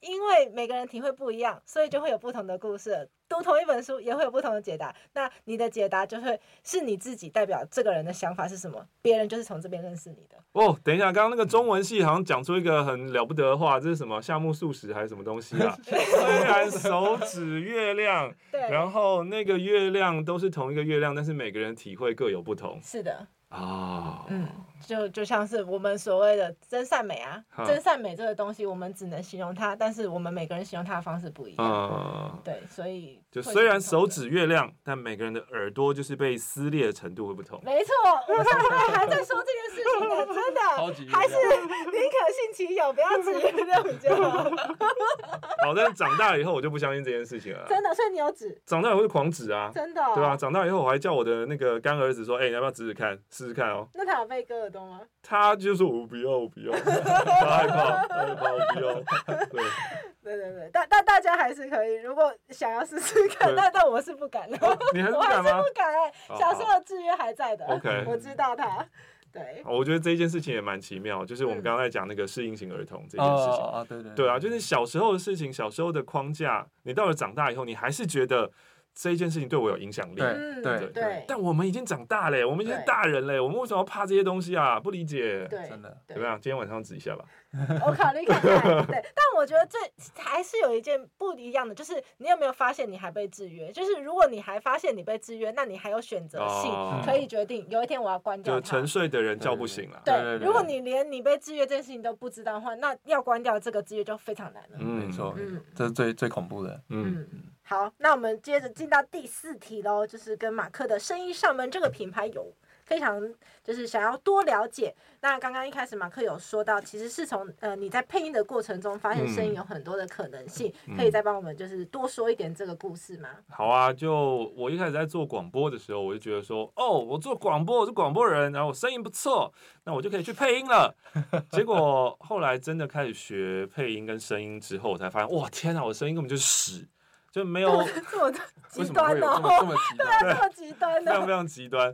因为每个人体会不一样，所以就会有不同的故事。读同一本书也会有不同的解答。那你的解答就会是你自己代表这个人的想法是什么？别人就是从这边认识你的。哦，等一下，刚刚那个中文系好像讲出一个很了不得的话，这是什么？夏目漱石还是什么东西啊？虽然手指月亮，对，然后那个月亮都是同一个月亮，但是每个人体会各有不同。是的。啊，嗯，就就像是我们所谓的真善美啊，真善美这个东西，我们只能形容它，但是我们每个人形容它的方式不一样。嗯，对，所以就虽然手指月亮，但每个人的耳朵就是被撕裂的程度会不同。没错，我现在还在说这件事情呢，真的，还是宁可信其有，不要指月亮比较好。好，但是长大以后我就不相信这件事情了。真的，所以你有指？长大以后会狂指啊，真的、哦，对吧、啊？长大以后我还叫我的那个干儿子说，哎、欸，你要不要指指看？试试看哦。那他有被割耳朵吗？他就是：“我不要，我不要，他害怕，他害怕，我不要。”对，对对对，但但大家还是可以，如果想要试试看，但但我是不敢的。你还是不敢吗？我还是不敢哎，小时候的制约还在的。OK，我知道他。对，我觉得这一件事情也蛮奇妙，就是我们刚刚在讲那个适应型儿童这件事情啊，对对，对啊，就是小时候的事情，小时候的框架，你到了长大以后，你还是觉得。这一件事情对我有影响力，对对对，但我们已经长大了，我们已经是大人了，我们为什么要怕这些东西啊？不理解，对，真的，怎么样？今天晚上指一下吧。我考虑看看，对，但我觉得这还是有一件不一样的，就是你有没有发现你还被制约？就是如果你还发现你被制约，那你还有选择性可以决定，有一天我要关掉它。就沉睡的人叫不醒了。对，如果你连你被制约这件事情都不知道的话，那要关掉这个制约就非常难了。嗯，没错，嗯，这是最最恐怖的。嗯。好，那我们接着进到第四题喽，就是跟马克的声音上门这个品牌有非常就是想要多了解。那刚刚一开始马克有说到，其实是从呃你在配音的过程中发现声音有很多的可能性，嗯、可以再帮我们就是多说一点这个故事吗？好啊，就我一开始在做广播的时候，我就觉得说，哦，我做广播，我是广播人，然后我声音不错，那我就可以去配音了。结果后来真的开始学配音跟声音之后，我才发现，哇，天哪，我声音根本就是屎。就没有 这么极端哦，这么极端，这么极端，非常非常极端，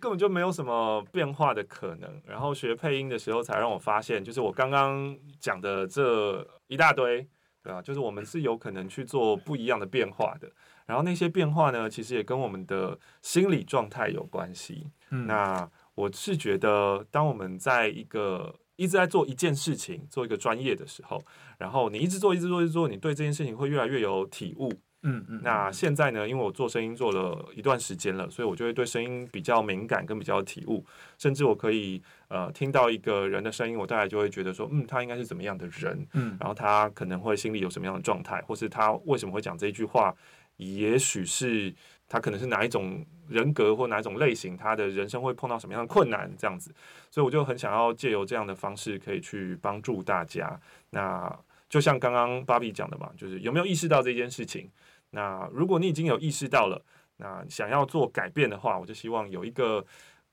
根本就没有什么变化的可能。然后学配音的时候，才让我发现，就是我刚刚讲的这一大堆，对啊，就是我们是有可能去做不一样的变化的。然后那些变化呢，其实也跟我们的心理状态有关系。嗯，那我是觉得，当我们在一个一直在做一件事情，做一个专业的时候，然后你一直做，一直做，一直做，你对这件事情会越来越有体悟。嗯嗯。那现在呢，因为我做声音做了一段时间了，所以我就会对声音比较敏感，跟比较体悟。甚至我可以呃听到一个人的声音，我大概就会觉得说，嗯，他应该是怎么样的人，嗯，然后他可能会心里有什么样的状态，或是他为什么会讲这一句话，也许是。他可能是哪一种人格或哪一种类型，他的人生会碰到什么样的困难，这样子，所以我就很想要借由这样的方式，可以去帮助大家。那就像刚刚芭比讲的嘛，就是有没有意识到这件事情？那如果你已经有意识到了，那想要做改变的话，我就希望有一个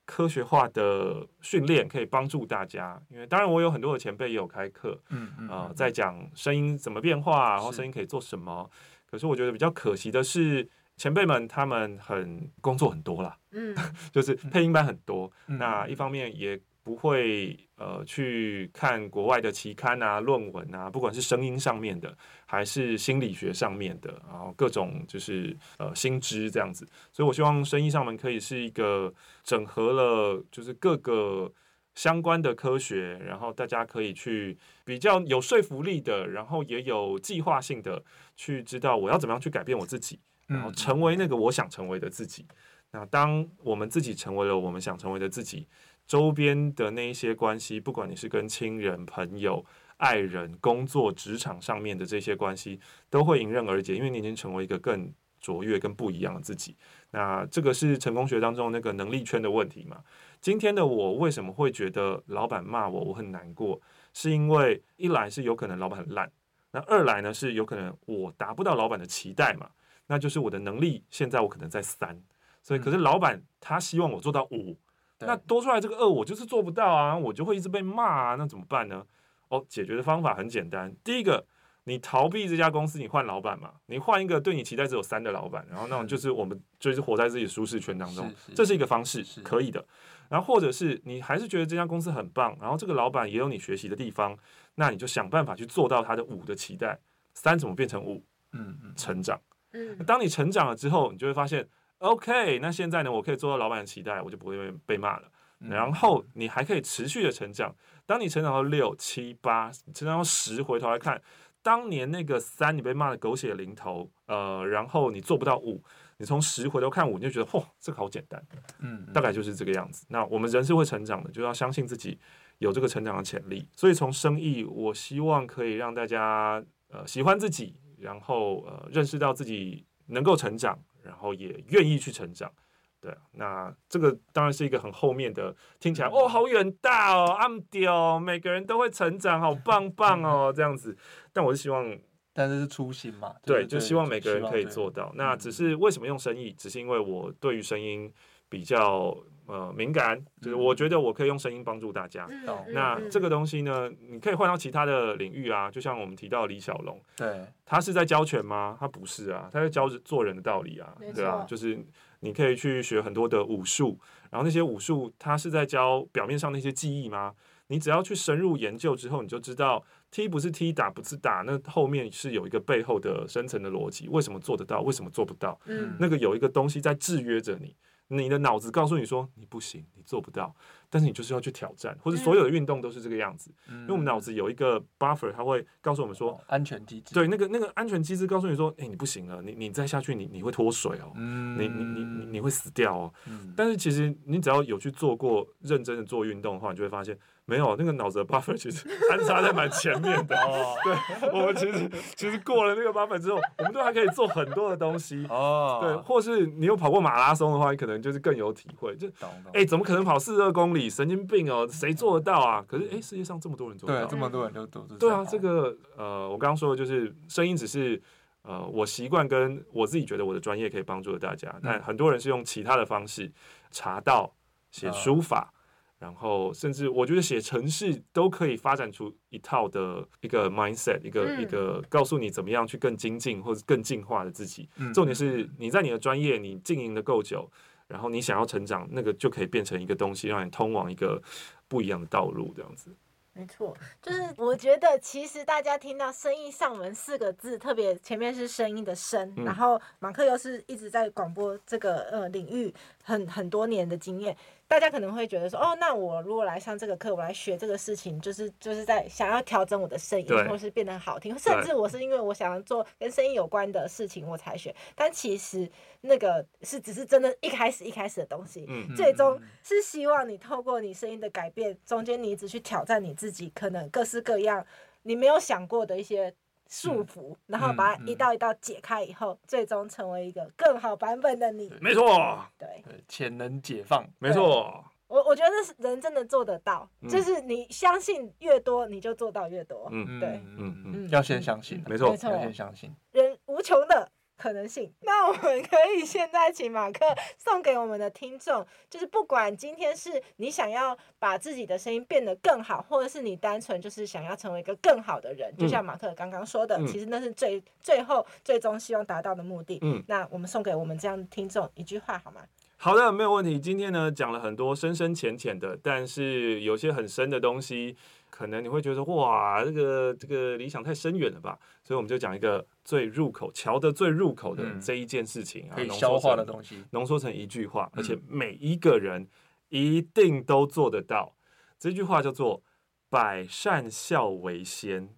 科学化的训练可以帮助大家。因为当然我有很多的前辈也有开课，嗯嗯啊、在讲声音怎么变化，然后声音可以做什么。可是我觉得比较可惜的是。前辈们他们很工作很多啦，嗯，就是配音班很多，嗯、那一方面也不会呃去看国外的期刊啊、论文啊，不管是声音上面的还是心理学上面的，然后各种就是呃新知这样子，所以我希望声音上门可以是一个整合了就是各个相关的科学，然后大家可以去比较有说服力的，然后也有计划性的去知道我要怎么样去改变我自己。然后成为那个我想成为的自己。那当我们自己成为了我们想成为的自己，周边的那一些关系，不管你是跟亲人、朋友、爱人、工作、职场上面的这些关系，都会迎刃而解，因为你已经成为一个更卓越、更不一样的自己。那这个是成功学当中那个能力圈的问题嘛？今天的我为什么会觉得老板骂我我很难过？是因为一来是有可能老板很烂，那二来呢是有可能我达不到老板的期待嘛？那就是我的能力，现在我可能在三，所以可是老板他希望我做到五，嗯，那多出来这个二我就是做不到啊，我就会一直被骂啊，那怎么办呢？哦，解决的方法很简单，第一个，你逃避这家公司，你换老板嘛，你换一个对你期待只有三的老板，然后那种就是我们就是活在自己舒适圈当中，这是一个方式，可以的。然后或者是你还是觉得这家公司很棒，然后这个老板也有你学习的地方，那你就想办法去做到他的五的期待，三怎么变成五？嗯嗯，成长。嗯，当你成长了之后，你就会发现，OK，那现在呢，我可以做到老板的期待，我就不会被骂了。然后你还可以持续的成长。当你成长到六七八，成长到十，回头来看，当年那个三，你被骂的狗血淋头，呃，然后你做不到五，你从十回头看五，你就觉得，嚯，这个好简单。嗯，大概就是这个样子。那我们人是会成长的，就要相信自己有这个成长的潜力。所以从生意，我希望可以让大家呃喜欢自己。然后呃，认识到自己能够成长，然后也愿意去成长，对，那这个当然是一个很后面的，听起来哦，好远大哦，，I'm 屌，每个人都会成长，好棒棒哦，这样子。但我是希望，但是是初心嘛，对，就希望每个人可以做到。那只是为什么用声艺？只是因为我对于声音比较。呃，敏感就是我觉得我可以用声音帮助大家。嗯、那这个东西呢，你可以换到其他的领域啊，就像我们提到李小龙，对，他是在教拳吗？他不是啊，他在教做人的道理啊，对啊，就是你可以去学很多的武术，然后那些武术他是在教表面上那些技艺吗？你只要去深入研究之后，你就知道踢不是踢，打不是打，那后面是有一个背后的深层的逻辑，为什么做得到，为什么做不到？嗯，那个有一个东西在制约着你。你的脑子告诉你说你不行，你做不到，但是你就是要去挑战，或者所有的运动都是这个样子。嗯、因为我们脑子有一个 buffer，它会告诉我们说、哦、安全机制。对，那个那个安全机制告诉你说，哎、欸，你不行了，你你再下去你，你你会脱水哦，嗯、你你你你你会死掉哦。嗯、但是其实你只要有去做过认真的做运动的话，你就会发现。没有那个脑子的 buffer，其实 安插在蛮前面的。哦，对，我们其实其实过了那个 buffer 之后，我们都还可以做很多的东西。哦，对，或是你有跑过马拉松的话，你可能就是更有体会。就，哎，怎么可能跑四十二公里？神经病哦，谁做得到啊？可是，哎，世界上这么多人做得到，对，这么多人都都。对啊，这个呃，我刚刚说的就是声音，只是呃，我习惯跟我自己觉得我的专业可以帮助大家。但很多人是用其他的方式查到写书法。然后，甚至我觉得写城市都可以发展出一套的一个 mindset，一个、嗯、一个告诉你怎么样去更精进或者更进化的自己。嗯、重点是你在你的专业你经营的够久，然后你想要成长，那个就可以变成一个东西，让你通往一个不一样的道路，这样子。没错，就是我觉得其实大家听到“生意上门”四个字，特别前面是声音的“声”，然后马克又是一直在广播这个呃领域很很多年的经验。大家可能会觉得说，哦，那我如果来上这个课，我来学这个事情，就是就是在想要调整我的声音，或是变得好听，甚至我是因为我想要做跟声音有关的事情我才学。但其实那个是只是真的一开始一开始的东西，嗯、最终是希望你透过你声音的改变，中间你一直去挑战你自己，可能各式各样你没有想过的一些。束缚，然后把它一道一道解开以后，嗯嗯、最终成为一个更好版本的你。没错，对，潜能解放，没错。我我觉得是人真的做得到，嗯、就是你相信越多，你就做到越多。嗯，对，嗯嗯，嗯要先相信，没错，要先相信。人无穷的。可能性，那我们可以现在请马克送给我们的听众，就是不管今天是你想要把自己的声音变得更好，或者是你单纯就是想要成为一个更好的人，就像马克刚刚说的，嗯、其实那是最最后最终希望达到的目的。嗯，那我们送给我们这样的听众一句话好吗？好的，没有问题。今天呢讲了很多深深浅浅的，但是有些很深的东西。可能你会觉得哇，这个这个理想太深远了吧？所以我们就讲一个最入口、瞧得最入口的这一件事情啊，可以消化的东西，浓缩成一句话，而且每一个人一定都做得到。这句话叫做“百善孝为先”，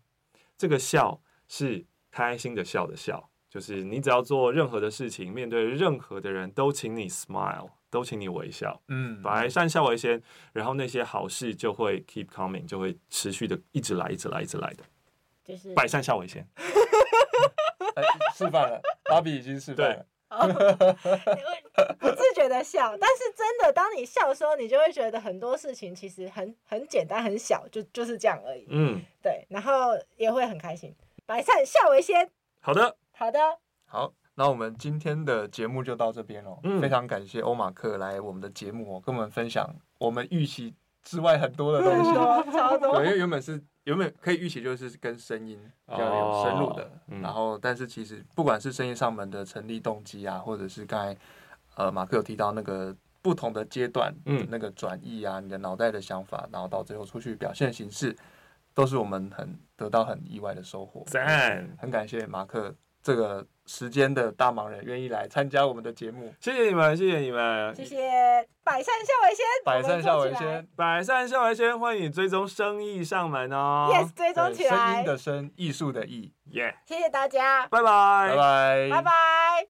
这个“孝”是开心的“笑”的“笑”，就是你只要做任何的事情，面对任何的人都请你 smile。都请你微笑，嗯，百善孝为先，然后那些好事就会 keep coming，就会持续的一直来，一直来，一直来的，就是百善孝为先。示范了，芭比已经示范了，不自觉的笑，但是真的，当你笑的时候，你就会觉得很多事情其实很很简单，很小，就就是这样而已，嗯，对，然后也会很开心，百善孝为先。好的，好的，好。那我们今天的节目就到这边了，嗯、非常感谢欧马克来我们的节目哦，跟我们分享我们预期之外很多的东西，超多。对，因为原本是原本可以预期就是跟声音比较有深入的，然后但是其实不管是声音上门的成立动机啊，或者是刚才呃马克有提到那个不同的阶段，嗯，那个转译啊，你的脑袋的想法，然后到最后出去表现形式，都是我们很得到很意外的收获。赞，很感谢马克这个。时间的大忙人愿意来参加我们的节目，谢谢你们，谢谢你们，谢谢。百善孝为先，百善孝为先，百善孝为先，欢迎追踪生意上门哦。Yes，追踪起来。声音的声，艺术的艺，耶。谢谢大家，拜拜，拜拜，拜拜。